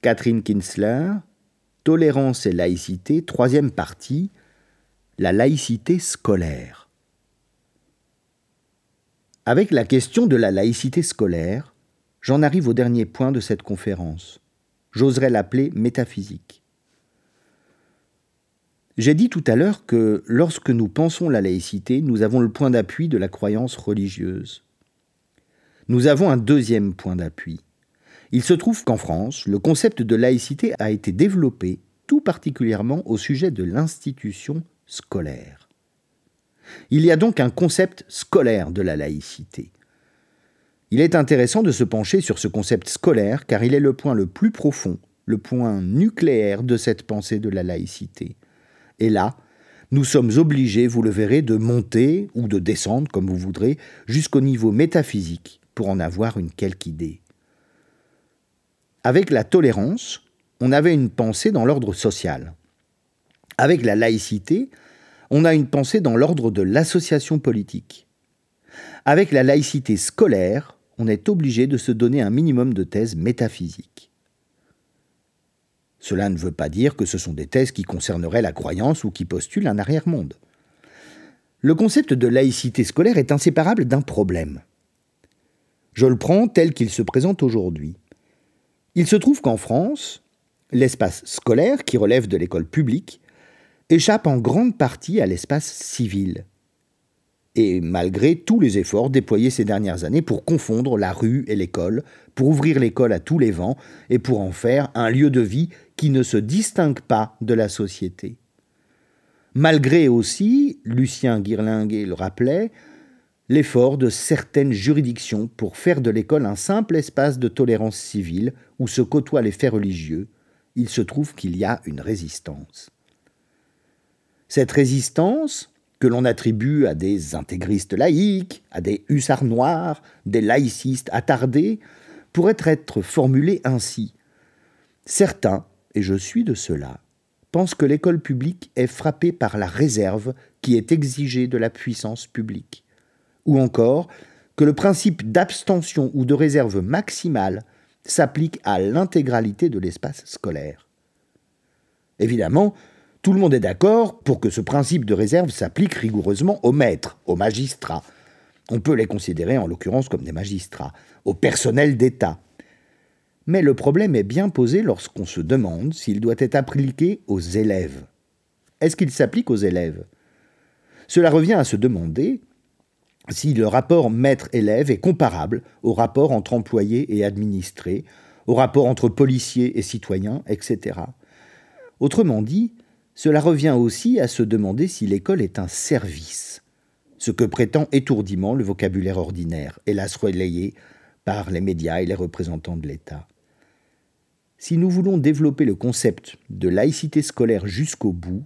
Catherine Kinsler, Tolérance et laïcité, troisième partie, la laïcité scolaire. Avec la question de la laïcité scolaire, j'en arrive au dernier point de cette conférence. J'oserais l'appeler métaphysique. J'ai dit tout à l'heure que lorsque nous pensons la laïcité, nous avons le point d'appui de la croyance religieuse. Nous avons un deuxième point d'appui. Il se trouve qu'en France, le concept de laïcité a été développé tout particulièrement au sujet de l'institution scolaire. Il y a donc un concept scolaire de la laïcité. Il est intéressant de se pencher sur ce concept scolaire car il est le point le plus profond, le point nucléaire de cette pensée de la laïcité. Et là, nous sommes obligés, vous le verrez, de monter ou de descendre, comme vous voudrez, jusqu'au niveau métaphysique pour en avoir une quelque idée. Avec la tolérance, on avait une pensée dans l'ordre social. Avec la laïcité, on a une pensée dans l'ordre de l'association politique. Avec la laïcité scolaire, on est obligé de se donner un minimum de thèses métaphysiques. Cela ne veut pas dire que ce sont des thèses qui concerneraient la croyance ou qui postulent un arrière-monde. Le concept de laïcité scolaire est inséparable d'un problème. Je le prends tel qu'il se présente aujourd'hui. Il se trouve qu'en France, l'espace scolaire, qui relève de l'école publique, échappe en grande partie à l'espace civil. Et malgré tous les efforts déployés ces dernières années pour confondre la rue et l'école, pour ouvrir l'école à tous les vents et pour en faire un lieu de vie qui ne se distingue pas de la société. Malgré aussi, Lucien Guirlinguet le rappelait, l'effort de certaines juridictions pour faire de l'école un simple espace de tolérance civile où se côtoient les faits religieux, il se trouve qu'il y a une résistance. Cette résistance, que l'on attribue à des intégristes laïques, à des hussards noirs, des laïcistes attardés, pourrait être formulée ainsi. Certains, et je suis de ceux-là, pensent que l'école publique est frappée par la réserve qui est exigée de la puissance publique, ou encore que le principe d'abstention ou de réserve maximale s'applique à l'intégralité de l'espace scolaire. Évidemment, tout le monde est d'accord pour que ce principe de réserve s'applique rigoureusement aux maîtres, aux magistrats. On peut les considérer en l'occurrence comme des magistrats, au personnel d'État. Mais le problème est bien posé lorsqu'on se demande s'il doit être appliqué aux élèves. Est-ce qu'il s'applique aux élèves? Cela revient à se demander si le rapport maître-élève est comparable au rapport entre employés et administrés, au rapport entre policiers et citoyens, etc. Autrement dit, cela revient aussi à se demander si l'école est un service, ce que prétend étourdiment le vocabulaire ordinaire, hélas relayé par les médias et les représentants de l'État. Si nous voulons développer le concept de laïcité scolaire jusqu'au bout,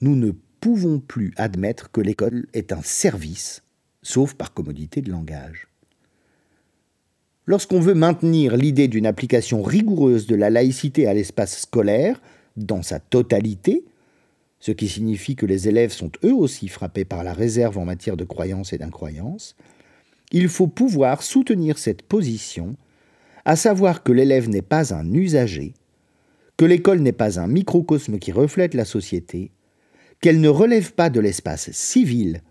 nous ne pouvons plus admettre que l'école est un service sauf par commodité de langage. Lorsqu'on veut maintenir l'idée d'une application rigoureuse de la laïcité à l'espace scolaire, dans sa totalité, ce qui signifie que les élèves sont eux aussi frappés par la réserve en matière de croyance et d'incroyance, il faut pouvoir soutenir cette position, à savoir que l'élève n'est pas un usager, que l'école n'est pas un microcosme qui reflète la société, qu'elle ne relève pas de l'espace civil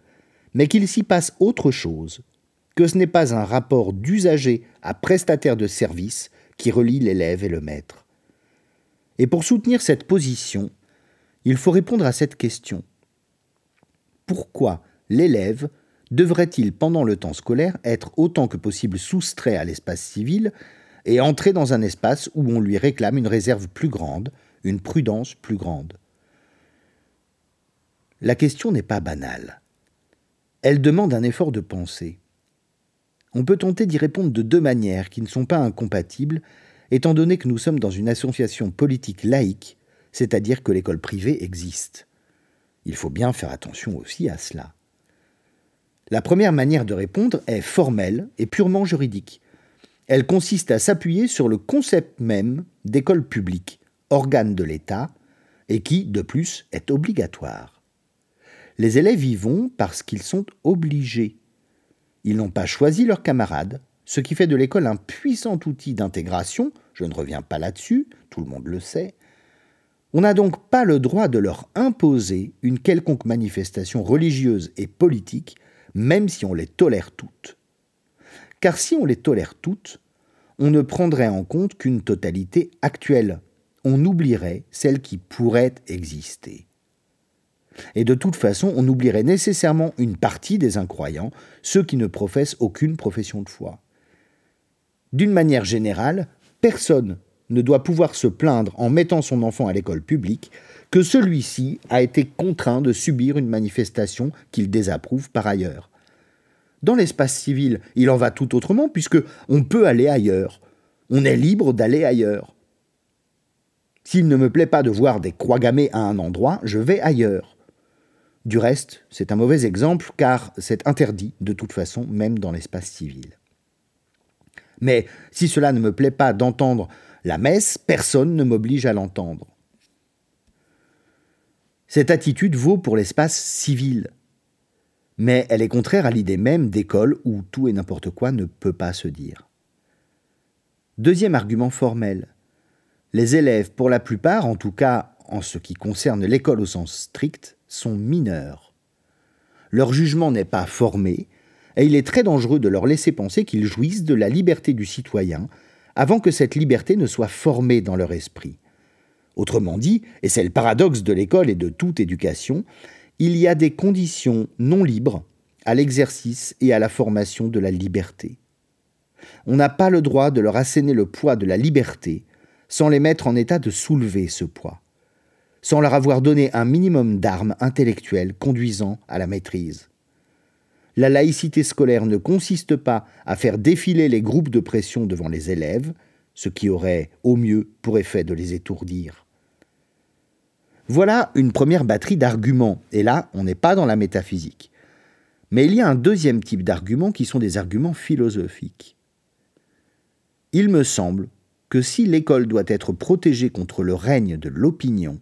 mais qu'il s'y passe autre chose, que ce n'est pas un rapport d'usager à prestataire de service qui relie l'élève et le maître. Et pour soutenir cette position, il faut répondre à cette question. Pourquoi l'élève devrait-il, pendant le temps scolaire, être autant que possible soustrait à l'espace civil et entrer dans un espace où on lui réclame une réserve plus grande, une prudence plus grande? La question n'est pas banale. Elle demande un effort de pensée. On peut tenter d'y répondre de deux manières qui ne sont pas incompatibles, étant donné que nous sommes dans une association politique laïque, c'est-à-dire que l'école privée existe. Il faut bien faire attention aussi à cela. La première manière de répondre est formelle et purement juridique. Elle consiste à s'appuyer sur le concept même d'école publique, organe de l'État, et qui, de plus, est obligatoire. Les élèves y vont parce qu'ils sont obligés. Ils n'ont pas choisi leurs camarades, ce qui fait de l'école un puissant outil d'intégration, je ne reviens pas là-dessus, tout le monde le sait, on n'a donc pas le droit de leur imposer une quelconque manifestation religieuse et politique, même si on les tolère toutes. Car si on les tolère toutes, on ne prendrait en compte qu'une totalité actuelle, on oublierait celle qui pourrait exister. Et de toute façon, on oublierait nécessairement une partie des incroyants, ceux qui ne professent aucune profession de foi. D'une manière générale, personne ne doit pouvoir se plaindre en mettant son enfant à l'école publique que celui-ci a été contraint de subir une manifestation qu'il désapprouve par ailleurs. Dans l'espace civil, il en va tout autrement puisque on peut aller ailleurs. On est libre d'aller ailleurs. S'il ne me plaît pas de voir des croix gammées à un endroit, je vais ailleurs. Du reste, c'est un mauvais exemple car c'est interdit de toute façon, même dans l'espace civil. Mais si cela ne me plaît pas d'entendre la messe, personne ne m'oblige à l'entendre. Cette attitude vaut pour l'espace civil, mais elle est contraire à l'idée même d'école où tout et n'importe quoi ne peut pas se dire. Deuxième argument formel. Les élèves, pour la plupart, en tout cas en ce qui concerne l'école au sens strict, sont mineurs. Leur jugement n'est pas formé, et il est très dangereux de leur laisser penser qu'ils jouissent de la liberté du citoyen avant que cette liberté ne soit formée dans leur esprit. Autrement dit, et c'est le paradoxe de l'école et de toute éducation, il y a des conditions non libres à l'exercice et à la formation de la liberté. On n'a pas le droit de leur asséner le poids de la liberté sans les mettre en état de soulever ce poids, sans leur avoir donné un minimum d'armes intellectuelles conduisant à la maîtrise. La laïcité scolaire ne consiste pas à faire défiler les groupes de pression devant les élèves, ce qui aurait au mieux pour effet de les étourdir. Voilà une première batterie d'arguments, et là, on n'est pas dans la métaphysique. Mais il y a un deuxième type d'arguments qui sont des arguments philosophiques. Il me semble que si l'école doit être protégée contre le règne de l'opinion,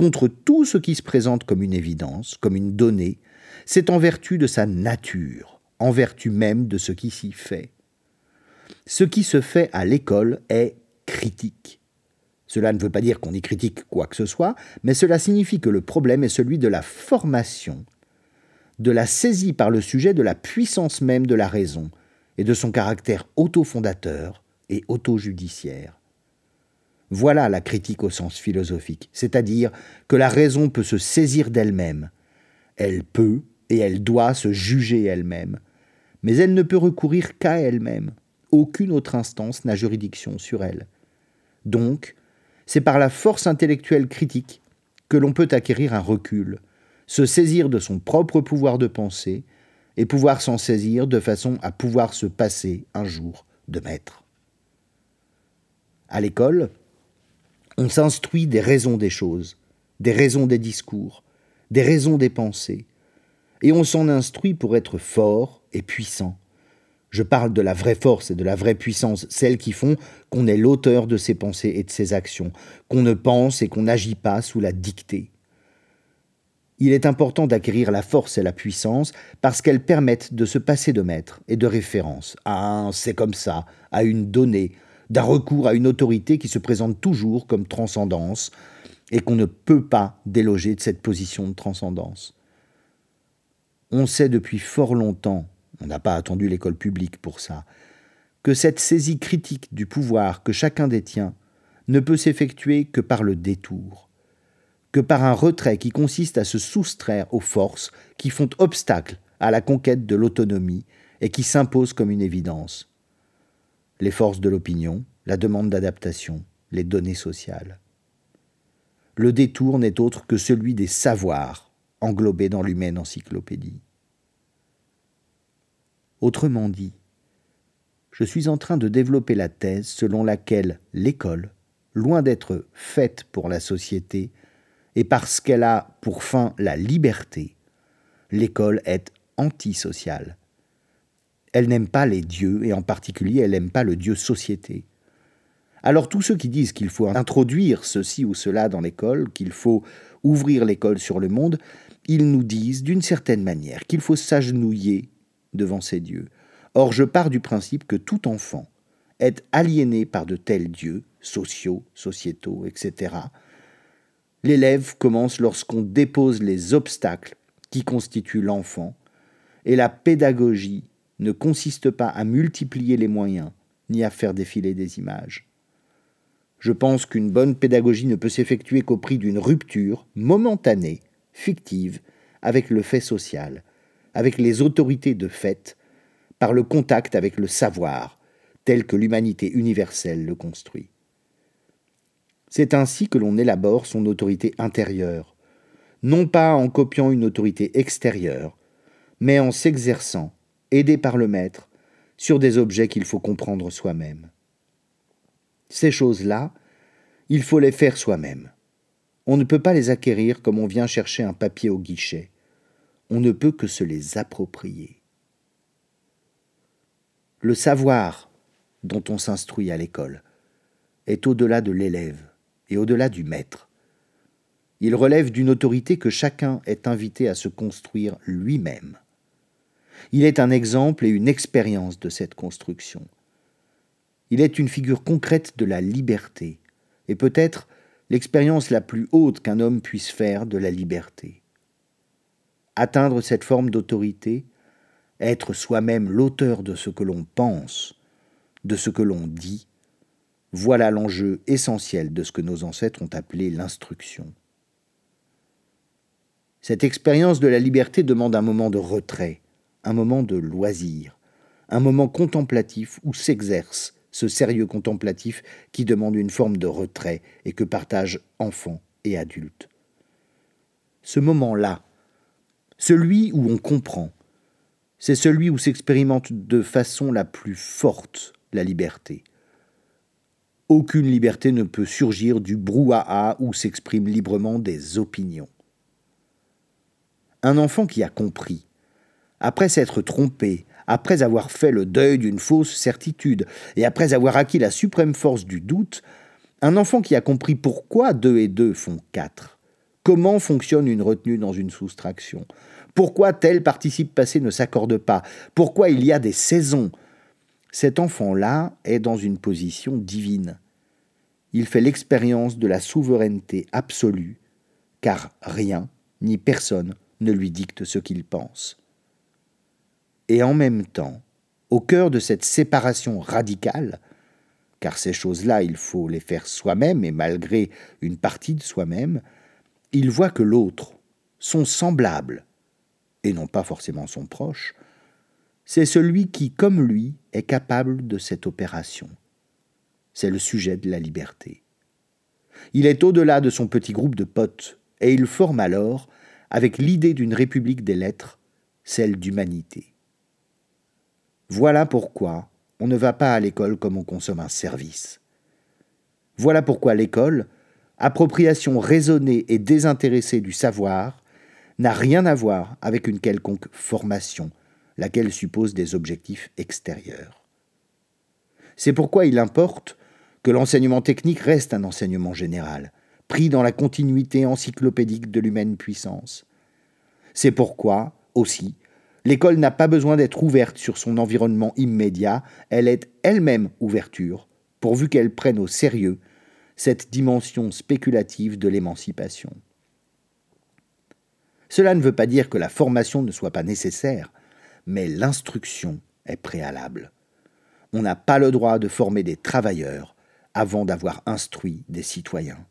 contre tout ce qui se présente comme une évidence, comme une donnée, c'est en vertu de sa nature, en vertu même de ce qui s'y fait. Ce qui se fait à l'école est critique. Cela ne veut pas dire qu'on y critique quoi que ce soit, mais cela signifie que le problème est celui de la formation, de la saisie par le sujet de la puissance même de la raison et de son caractère autofondateur et auto-judiciaire. Voilà la critique au sens philosophique, c'est-à-dire que la raison peut se saisir d'elle-même. Elle peut, et elle doit se juger elle-même. Mais elle ne peut recourir qu'à elle-même. Aucune autre instance n'a juridiction sur elle. Donc, c'est par la force intellectuelle critique que l'on peut acquérir un recul, se saisir de son propre pouvoir de pensée, et pouvoir s'en saisir de façon à pouvoir se passer un jour de maître. À l'école, on s'instruit des raisons des choses, des raisons des discours, des raisons des pensées, et on s'en instruit pour être fort et puissant. Je parle de la vraie force et de la vraie puissance, celles qui font qu'on est l'auteur de ses pensées et de ses actions, qu'on ne pense et qu'on n'agit pas sous la dictée. Il est important d'acquérir la force et la puissance parce qu'elles permettent de se passer de maître et de référence à un c'est comme ça, à une donnée, d'un recours à une autorité qui se présente toujours comme transcendance et qu'on ne peut pas déloger de cette position de transcendance. On sait depuis fort longtemps, on n'a pas attendu l'école publique pour ça, que cette saisie critique du pouvoir que chacun détient ne peut s'effectuer que par le détour, que par un retrait qui consiste à se soustraire aux forces qui font obstacle à la conquête de l'autonomie et qui s'imposent comme une évidence. Les forces de l'opinion, la demande d'adaptation, les données sociales. Le détour n'est autre que celui des savoirs englobé dans l'humaine encyclopédie. Autrement dit, je suis en train de développer la thèse selon laquelle l'école, loin d'être faite pour la société, et parce qu'elle a pour fin la liberté, l'école est antisociale. Elle n'aime pas les dieux, et en particulier elle n'aime pas le dieu société. Alors tous ceux qui disent qu'il faut introduire ceci ou cela dans l'école, qu'il faut ouvrir l'école sur le monde, ils nous disent d'une certaine manière qu'il faut s'agenouiller devant ces dieux. Or je pars du principe que tout enfant est aliéné par de tels dieux, sociaux, sociétaux, etc. L'élève commence lorsqu'on dépose les obstacles qui constituent l'enfant, et la pédagogie ne consiste pas à multiplier les moyens, ni à faire défiler des images. Je pense qu'une bonne pédagogie ne peut s'effectuer qu'au prix d'une rupture momentanée, fictive, avec le fait social, avec les autorités de fait, par le contact avec le savoir, tel que l'humanité universelle le construit. C'est ainsi que l'on élabore son autorité intérieure, non pas en copiant une autorité extérieure, mais en s'exerçant, aidé par le maître, sur des objets qu'il faut comprendre soi-même. Ces choses-là, il faut les faire soi-même. On ne peut pas les acquérir comme on vient chercher un papier au guichet. On ne peut que se les approprier. Le savoir dont on s'instruit à l'école est au-delà de l'élève et au-delà du maître. Il relève d'une autorité que chacun est invité à se construire lui-même. Il est un exemple et une expérience de cette construction. Il est une figure concrète de la liberté, et peut-être l'expérience la plus haute qu'un homme puisse faire de la liberté. Atteindre cette forme d'autorité, être soi-même l'auteur de ce que l'on pense, de ce que l'on dit, voilà l'enjeu essentiel de ce que nos ancêtres ont appelé l'instruction. Cette expérience de la liberté demande un moment de retrait, un moment de loisir, un moment contemplatif où s'exerce ce sérieux contemplatif qui demande une forme de retrait et que partagent enfants et adultes. Ce moment-là, celui où on comprend, c'est celui où s'expérimente de façon la plus forte la liberté. Aucune liberté ne peut surgir du brouhaha où s'expriment librement des opinions. Un enfant qui a compris, après s'être trompé, après avoir fait le deuil d'une fausse certitude, et après avoir acquis la suprême force du doute, un enfant qui a compris pourquoi deux et deux font quatre, comment fonctionne une retenue dans une soustraction, pourquoi tel participe passé ne s'accorde pas, pourquoi il y a des saisons, cet enfant-là est dans une position divine. Il fait l'expérience de la souveraineté absolue, car rien ni personne ne lui dicte ce qu'il pense et en même temps, au cœur de cette séparation radicale, car ces choses-là, il faut les faire soi-même et malgré une partie de soi-même, il voit que l'autre, son semblable, et non pas forcément son proche, c'est celui qui, comme lui, est capable de cette opération. C'est le sujet de la liberté. Il est au-delà de son petit groupe de potes, et il forme alors, avec l'idée d'une république des lettres, celle d'humanité. Voilà pourquoi on ne va pas à l'école comme on consomme un service. Voilà pourquoi l'école, appropriation raisonnée et désintéressée du savoir, n'a rien à voir avec une quelconque formation, laquelle suppose des objectifs extérieurs. C'est pourquoi il importe que l'enseignement technique reste un enseignement général, pris dans la continuité encyclopédique de l'humaine puissance. C'est pourquoi, aussi, L'école n'a pas besoin d'être ouverte sur son environnement immédiat, elle est elle-même ouverture, pourvu qu'elle prenne au sérieux cette dimension spéculative de l'émancipation. Cela ne veut pas dire que la formation ne soit pas nécessaire, mais l'instruction est préalable. On n'a pas le droit de former des travailleurs avant d'avoir instruit des citoyens.